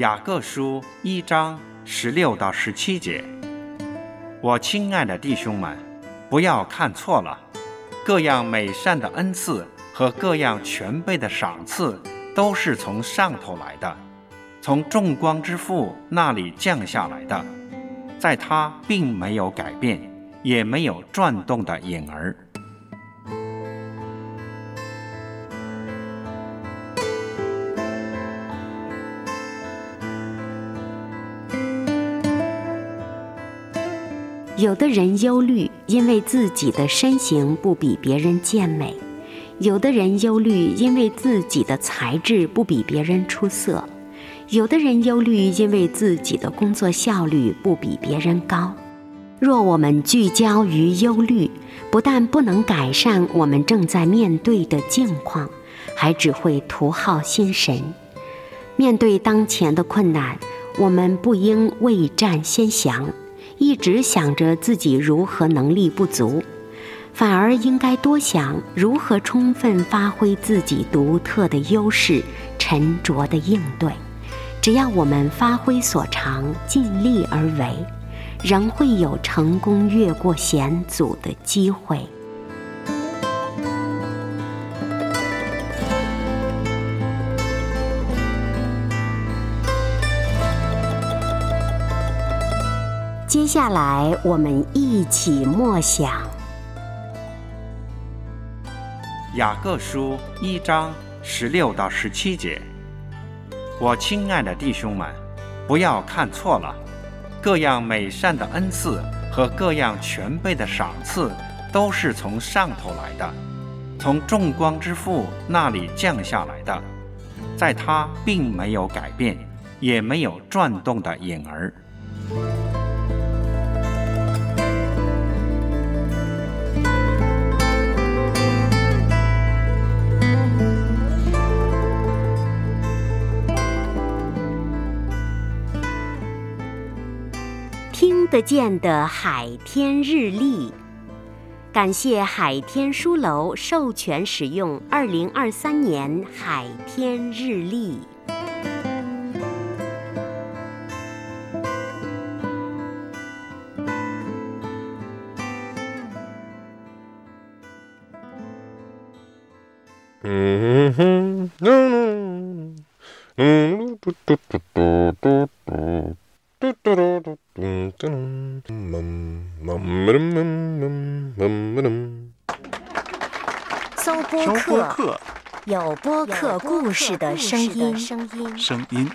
雅各书一章十六到十七节，我亲爱的弟兄们，不要看错了，各样美善的恩赐和各样全备的赏赐，都是从上头来的，从众光之父那里降下来的，在他并没有改变，也没有转动的影儿。有的人忧虑，因为自己的身形不比别人健美；有的人忧虑，因为自己的才智不比别人出色；有的人忧虑，因为自己的工作效率不比别人高。若我们聚焦于忧虑，不但不能改善我们正在面对的境况，还只会徒耗心神。面对当前的困难，我们不应未战先降。一直想着自己如何能力不足，反而应该多想如何充分发挥自己独特的优势，沉着的应对。只要我们发挥所长，尽力而为，仍会有成功越过险阻的机会。接下来，我们一起默想《雅各书》一章十六到十七节。我亲爱的弟兄们，不要看错了，各样美善的恩赐和各样全备的赏赐，都是从上头来的，从众光之父那里降下来的，在他并没有改变，也没有转动的影儿。得见的海天日历，感谢海天书楼授权使用二零二三年海天日历。嗯哼，嗯嗯，嘟嘟嘟嘟嘟嘟。嘟嘟嘟嘟嘟嘟嘟嘟，搜播客，有播客故事的声音，声音。